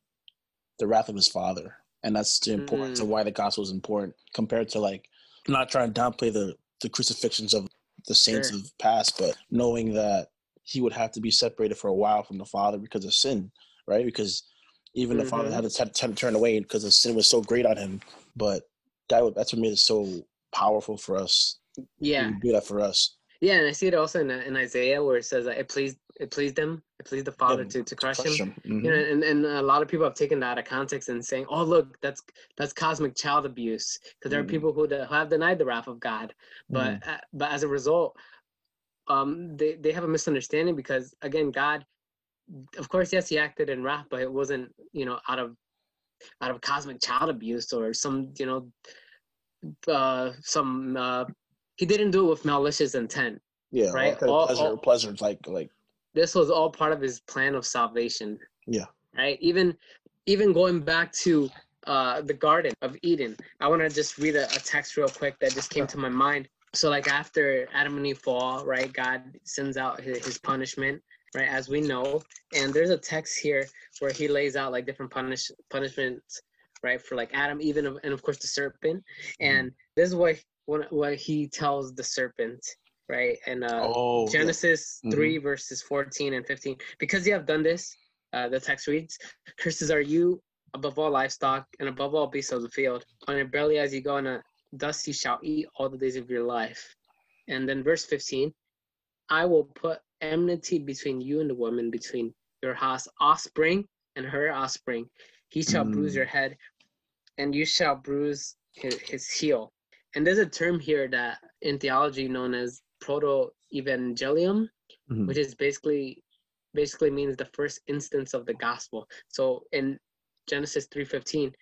the wrath of his Father, and that's the importance of Mm. why the gospel is important compared to like I'm not trying to downplay the the crucifixions of the saints Sure. of past, but knowing that he would have to be separated for a while from the Father because of sin, right? Because even the Father Mhm. had to, had to turn away because the sin was so great on him. But that that's what made it so powerful for us. Yeah. Do that for us. Yeah, and I see it also in, in Isaiah where it says that it pleased it pleased them, it pleased the Father Yeah, to, to crush, Crush him. 'em. Mhm. You know, and, and a lot of people have taken that out of context and saying, "Oh, look, that's that's cosmic child abuse," because there are Mhm. people who, de- who have denied the wrath of God. But Mhm. uh, but as a result, um, they they have a misunderstanding because again, God, of course, yes, He acted in wrath, but it wasn't you know out of out of cosmic child abuse or some you know uh, some uh, He didn't do it with malicious intent. yeah, right, Right. all- pleasure, all- pleasure, like like this was all part of his plan of salvation. Yeah. Right. Even even going back to uh, the Garden of Eden, I want to just read a, a text real quick that just came to my mind. So like after Adam and Eve fall, right, God sends out his, his punishment, right, as we know. And there's a text here where he lays out like different punish punishments, right, for like Adam, even and of course the serpent. And this is what what, what he tells the serpent, right, and uh, oh yeah. Genesis Mhm. 3, verses 14 and 15. Because you have done this, uh, the text reads, Curses are you above all livestock and above all beasts of the field. On your belly as you go, and dust you shall eat all the days of your life. And then verse 15, I will put enmity between you and the woman, between your house offspring and her offspring. He shall bruise Mm. your head, and you shall bruise his, his heel. And there's a term here that in theology known as proto evangelium, Mhm. which is basically basically means the first instance of the gospel. So in Genesis 3:15,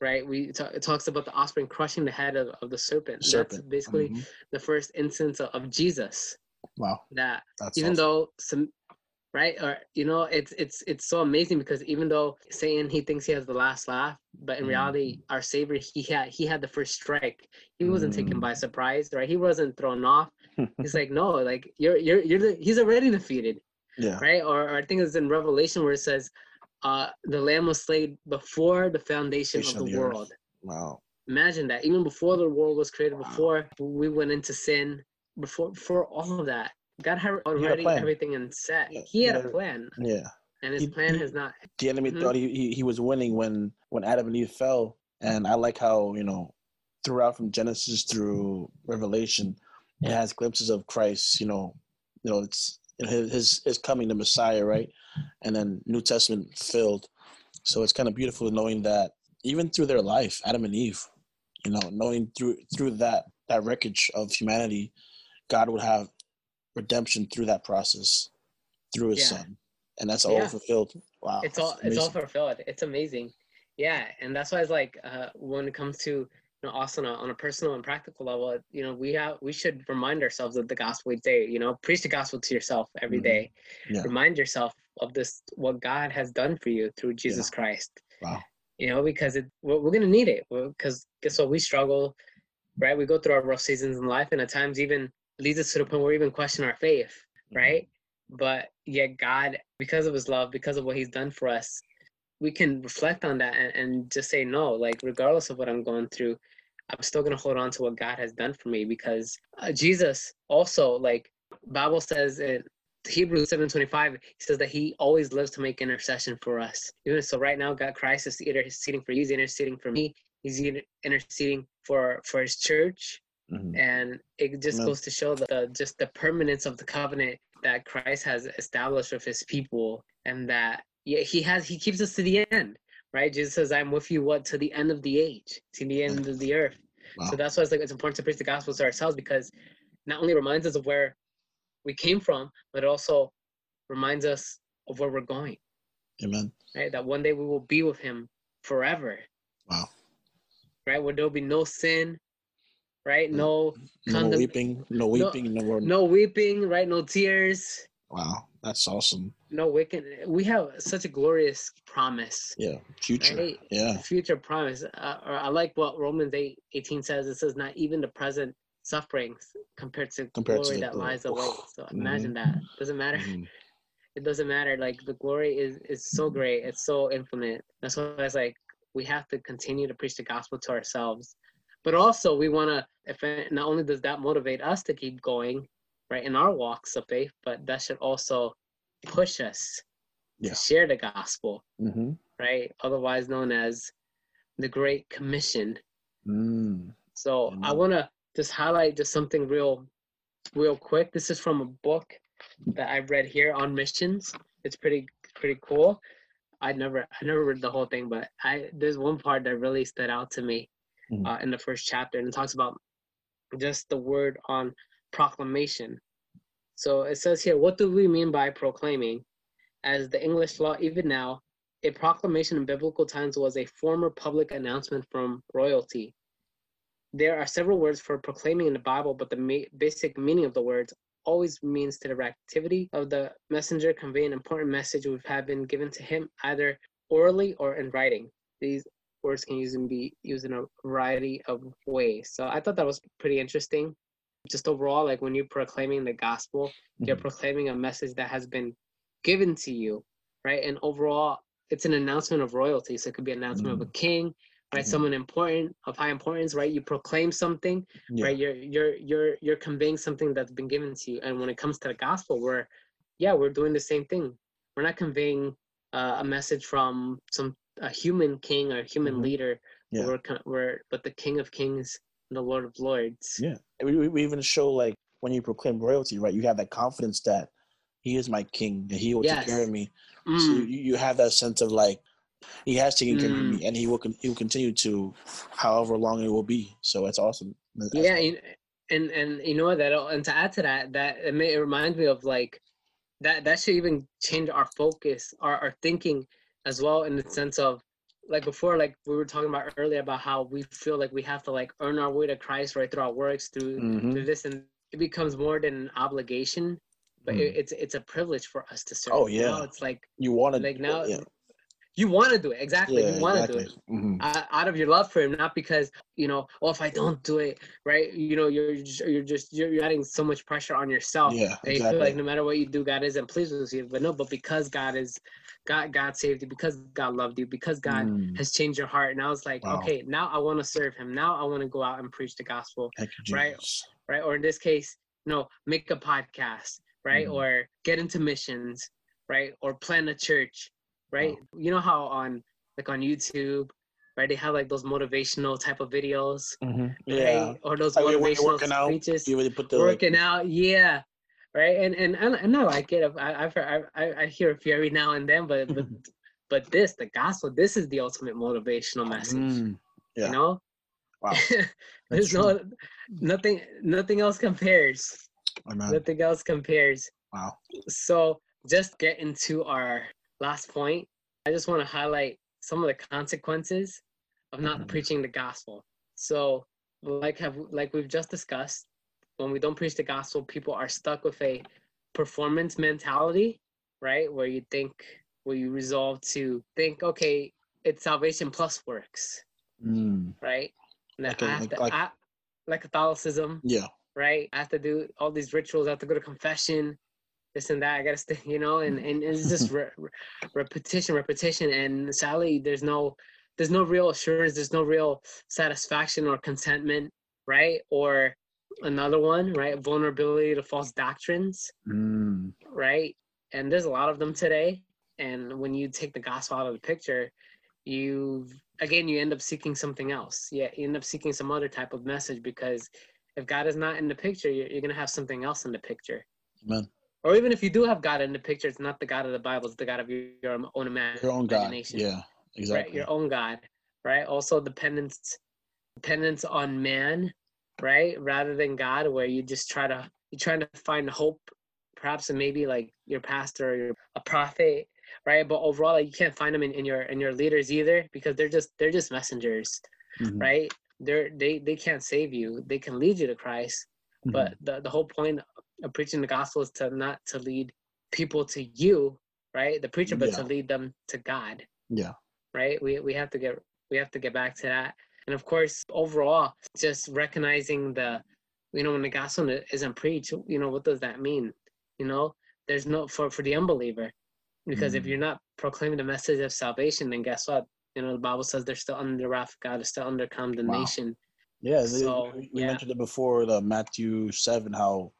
right, we it talks about the offspring crushing the head of, of the serpent. serpent. That's basically Mhm. the first instance of, of Jesus. Wow, That that's even awesome. though some right or you know it's it's it's so amazing because even though Satan he thinks he has the last laugh, but in Mm. reality our Savior he had he had the first strike. He wasn't taken Mm. by surprise, right? He wasn't thrown off. He's like, no, like you're you're you're the, he's already defeated yeah, right? Or, or I think it's in Revelation where it says, uh, "The Lamb was slain before the foundation of the the world." wow, Imagine that. Even before the world was created, Wow. before we went into sin, before before all of that, God had already everything in set. Yeah, He had yeah. a plan, yeah. and his He- plan he- has not. The enemy Mhm. thought he, he he was winning when when Adam and Eve fell, and I like how you know throughout from Genesis through Revelation, it has glimpses of Christ. You know, you know it's his his, his coming, the Messiah, right? And then New Testament filled. So it's kind of beautiful knowing that even through their life, Adam and Eve, you know, knowing through through that that wreckage of humanity, God would have redemption through that process, through His Yeah. Son, and that's all Yeah. fulfilled. Wow, It's all it's all fulfilled. It's amazing. Yeah, and that's why it's like uh, when it comes to you know also on a, personal and practical level, you know, we have we should remind ourselves of the gospel each day. You know, preach the gospel to yourself every Mhm. day. Yeah. Remind yourself of this what God has done for you through Jesus Christ. Wow. You know, because it we're, we're gonna need it. Because guess what? We struggle, right? We go through our rough seasons in life, and at times even leads us to the point where we even question our faith, Mm-hmm. right? But yet God, because of His love, because of what He's done for us, we can reflect on that and, and just say no like regardless of what i'm going through i'm still going to hold on to what god has done for me because uh, jesus also like bible says in hebrews 7.25 he says that he always lives to make intercession for us even so right now god christ is interceding for you he's interceding for me he's interceding for for his church Mhm. and it just Amen. goes to show the just the permanence of the covenant that Christ has established with his people and that yeah, he has he keeps us to the end right jesus says i'm with you what to the end of the age to the end of the earth Wow. so that's why it's like it's important to preach the gospel to ourselves because not only reminds us of where we came from but it also reminds us of where we're going Amen. right that one day we will be with him forever Wow. right where there'll be no sin right? No No Condem- weeping, no weeping, no, no, no weeping right? No tears. Wow, that's awesome. no wicked we have such a glorious promise. Yeah, future. right? Yeah, future promise. Uh, or i like what romans 8 18 says. It says not even the present sufferings compared to Compared to glory the that glory. lies away so Mhm. imagine that. Doesn't matter. Mhm. it doesn't matter. Like the glory is is so great. It's so infinite. That's why it's like we have to continue to preach the gospel to ourselves but also we want to if not only does that motivate us to keep going right in our walks of faith but that should also push us Yeah. to share the gospel Mhm. right otherwise known as the great commission Mm. so i want to just highlight just something real real quick this is from a book that i read here on missions it's pretty pretty cool. I never I never read the whole thing, but I there's one part that really stood out to me Mhm. uh, in the first chapter, and it talks about just the word on proclamation. So it says here, what do we mean by proclaiming? As the English law, even now, a proclamation in biblical times was a former public announcement from royalty. There are several words for proclaiming in the Bible, but the ma- basic meaning of the words always means to the activity of the messenger convey an important message which have been given to him either orally or in writing. These words can use and be used in a variety of ways. So I thought that was pretty interesting. Just overall, like when you're proclaiming the gospel, you're Mhm. proclaiming a message that has been given to you, right? And overall, it's an announcement of royalty. So it could be an announcement of a king, right? Mhm. Someone important of high importance, right? You proclaim something, Yeah. right? You're you're you're you're conveying something that's been given to you. And when it comes to the gospel, we're yeah, we're doing the same thing. We're not conveying uh, a message from some a human king or a human Mhm. leader. Yeah. We're we're but the King of Kings and the Lord of Lords. Yeah. We, we- even show like when you proclaim royalty, right? You have that confidence that he is my king and he will take care of me. So Mm, you, you have that sense of like he has taken care of Mm. me and he will con- he will continue to however long it will be. So it's awesome. That's yeah, awesome. and, and and you know what that and to add to that, that it, may, it reminds me of like that that should even change our focus, our our thinking as well in the sense of like before, like we were talking about earlier about how we feel like we have to like earn our way to Christ right through our works through Mhm. through this, and it becomes more than an obligation, but it, it's it's a privilege for us to serve. Oh, Now yeah. it's like You want to like now yeah, you want to do it exactly. yeah, you want to do it Mhm. uh, out of your love for him, not because you know, oh, if I don't do it, right, you know, you're just, you're just you're, you're adding so much pressure on yourself. Yeah, that you feel like no matter what you do, God isn't pleased with you. But no, but because God is, God, God saved you, because God loved you, because God Mm. has changed your heart. Now it's like, Wow. okay, now I want to serve Him. Now I want to go out and preach the gospel, you, right. Right? Or in this case, you know, make a podcast, right? Mhm. Or get into missions, right? Or plan a church, right? You know how on like on YouTube, right? They have like those motivational type of videos, Mhm. Yeah. right? Or those Like you're motivational working out, speeches. You really put the like, working out, yeah, right. And and and, and I like it. I I've heard, I I hear a few every now and then, but but but this the gospel. This is the ultimate motivational message. Mm, yeah. You know, Wow. there's true. no nothing nothing else compares. Amen. Nothing else compares. Wow. So just get into our last point. I just want to highlight some of the consequences of not Mhm. preaching the gospel. So like have like we've just discussed, when we don't preach the gospel, people are stuck with a performance mentality, right? Where you think where you resolve to think, okay, it's salvation plus works, Mm, right? And Like a- like- to like- I- like Catholicism, yeah. right? I have to do all these rituals. I have to go to confession, this and that. I gotta stay, you know, and and it's just re- re- repetition, repetition. And sadly, there's no there's no real assurance. There's no real satisfaction or contentment, right? Or another one, right? Vulnerability to false doctrines, Mm, right? And there's a lot of them today. And when you take the gospel out of the picture, you again you end up seeking something else. Yeah, you end up seeking some other type of message because if God is not in the picture, you're, you're gonna have something else in the picture. amen. Or even if you do have God in the picture, it's not the God of the Bible; it's the God of your, your own imagination. Your own God. Yeah. right? Exactly. Your own God, right? Also dependence, dependence on man, right? Rather than God, where you just try to you're trying to find hope, perhaps and maybe like your pastor or your, a prophet, right? But overall, like, you can't find them in, in your in your leaders either because they're just they're just messengers, Mhm, right? They're they they can't save you. They can lead you to Christ, but the, the whole point preaching the gospel is to not to lead people to you right? The preacher but to lead them to god. Yeah. right? We, we have to get we have to get back to that. And of course overall just recognizing the you know when the gospel isn't preached you know what does that mean? You know there's no for for the unbeliever. Because if Mm. you're not proclaiming the message of salvation then guess what? You know the bible says they're still under the wrath. Of god they're still under condemnation. Yeah, So, we we yeah. mentioned it before, the Matthew seven, how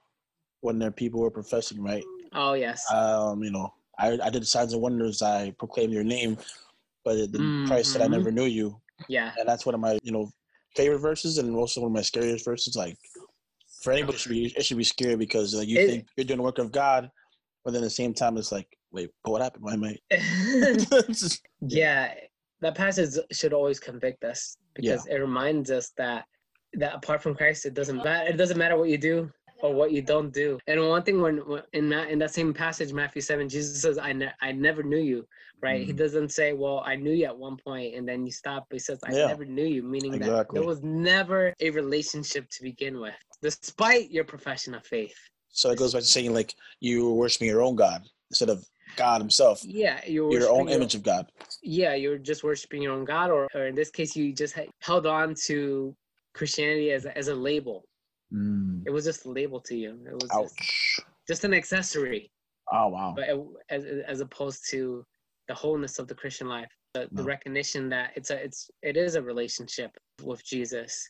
when their people were professing, right? oh yes Um, you know, I I did signs and wonders, I proclaimed your name, but the Christ said, I never knew you, yeah and that's one of my you know favorite verses, and also one of my scariest verses. Like for anybody, it should be it should be scary because like, you It- think you're doing the work of God, but then at the same time, it's like Wait, but what happened, Why my mate? yeah, that passage should always convict us because it reminds us that that apart from Christ, it doesn't matter. It doesn't matter what you do or what you don't do. And one thing when, when in that in that same passage, Matthew seven, Jesus says, "I ne- I never knew you." Right? Mhm. He doesn't say, "Well, I knew you at one and then you stop. He says, "I Yeah. never knew you," meaning that Exactly. there was never a relationship to begin with, despite your profession of faith. So it goes back to saying like you were worshiping your own God instead of God Himself, Yeah, you're your own worshiping image of God. yeah, you're just worshiping your own God, or, or in this case, you just held on to Christianity as as a label. Mm. It was just a label to you. It was just, Ouch. just an accessory, Oh wow. but it, as as opposed to the wholeness of the Christian life, the, the recognition that it's a it's it is a relationship with Jesus.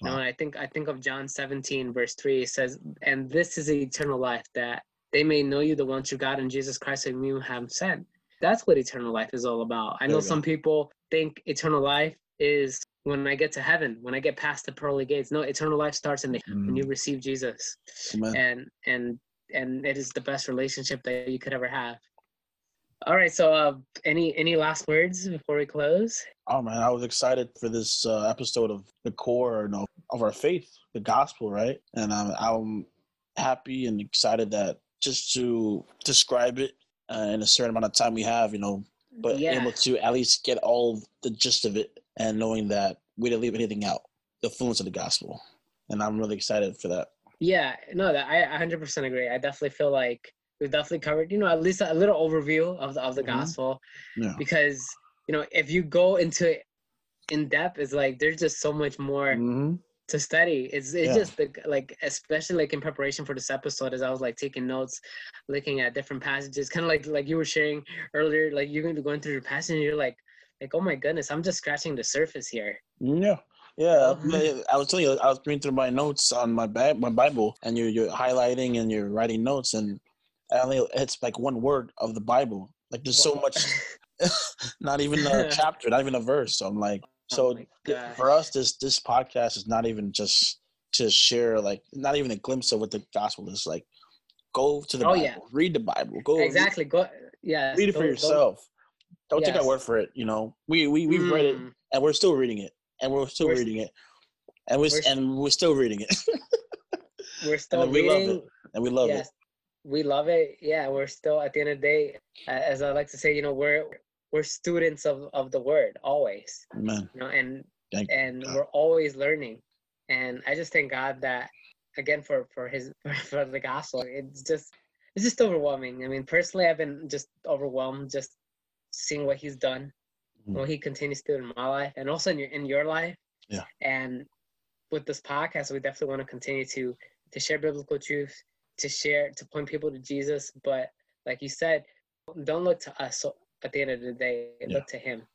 Wow. and I think I think of John 17 verse 3 it says, "And this is the eternal life that they may know you, the one true God, and Jesus Christ, whom you have sent." That's what eternal life is all about. I know you go. some people think eternal life is when I get to heaven, when I get past the pearly gates. No, eternal life starts in the, when you Mm. receive Jesus, Amen. and and and it is the best relationship that you could ever have. All right, so uh, any any last words before we close? Oh man, I was excited for this uh, episode of the core you know, of our faith, the gospel, right? And I'm I'm happy and excited that just to describe it uh, in a certain amount of time we have, you know, but yeah, able to at least get all the gist of it and knowing that we didn't leave anything out, the fullness of the gospel, and I'm really excited for that. Yeah, no, that I 100% agree. I definitely feel like we've definitely covered, you know, at least a little overview of the of the Mhm. gospel Yeah. because you know if you go into it in depth, it's like there's just so much more Mm-hmm. to study. It's it's Yeah. just the, like especially like in preparation for this episode, as I was like taking notes, looking at different passages, kind of like like you were sharing earlier, like you're going to go into your passage and you're like like oh my goodness, I'm just scratching the surface here. Yeah. Yeah, Mhm. I was telling you, I was reading through my notes on my Bi- my Bible, and you're you're highlighting and you're writing notes, and I only it's like one word of the Bible. Like there's so much, not even a chapter, not even a verse. So I'm like, Oh so gosh. for us, this this podcast is not even just to share, like not even a glimpse of what the gospel is. Like, go to the Oh, Bible, yeah. read the Bible, go read- exactly. Go yeah. read it for yourself. Don't take our word for it. You know, we we we've read it Mm. and we're still reading it, and we're still We're- reading it, and we're, we're and we're still reading it, We're still we love reading. it. and we love yes, we love it. Yeah, we're still at the end of the day, as I like to say, you know, we're we're students of of the word always. it. Man, You know, and thank and God. we're always learning. And I just thank God that again for for his for the gospel. It's just it's just overwhelming. I mean, personally, I've been just overwhelmed just seeing what he's done, Mhm. what he continues to do in my life, and also in your in your life. Yeah. And with this podcast, we definitely want to continue to to share biblical truth, to share to point people to Jesus. But like you said, don't look to us. At the end of the day, Yeah. look to Him.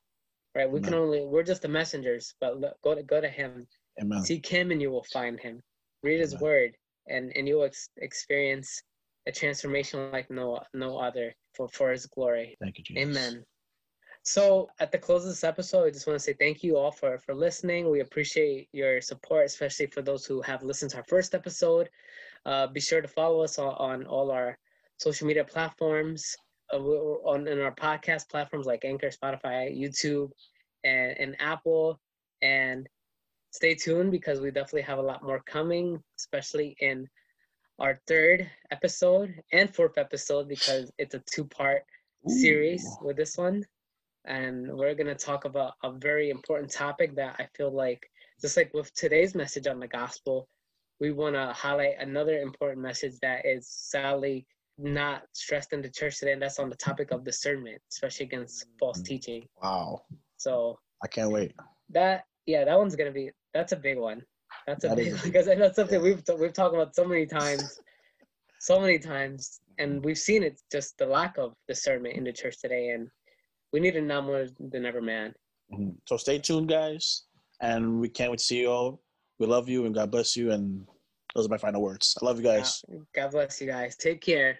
Right? We can only we're just the messengers, but look, go to go to Him. Amen. Seek Him, and you will find Him. Read His Word, and and you will ex- experience a transformation like no no other for for His glory. Thank you, Jesus. Amen. So at the close of this episode, I just want to say thank you all for for listening. We appreciate your support, especially for those who have listened to our first episode. Uh, be sure to follow us on, on all our social media platforms, uh, we're on in our podcast platforms like Anchor, Spotify, YouTube, and, and Apple. And stay tuned because we definitely have a lot more coming, especially in our third episode and fourth episode because it's a two-part series with this one. And we're going to talk about a very important topic that i feel like just like with today's message on the gospel we want to highlight another important message that is sadly not stressed in the church today and that's on the topic of discernment especially against false Mm. teaching. Wow, so I can't wait. that yeah that one's going to be that's a big one that's a That big is a one big because i know something we've we've talked about so many times so many times and we've seen it just the lack of discernment in the church today and we need it now more than ever man Mhm. So stay tuned, guys, and we can't wait to see you all. We love you and God bless you. And those are my final words. I love you guys. god bless you guys take care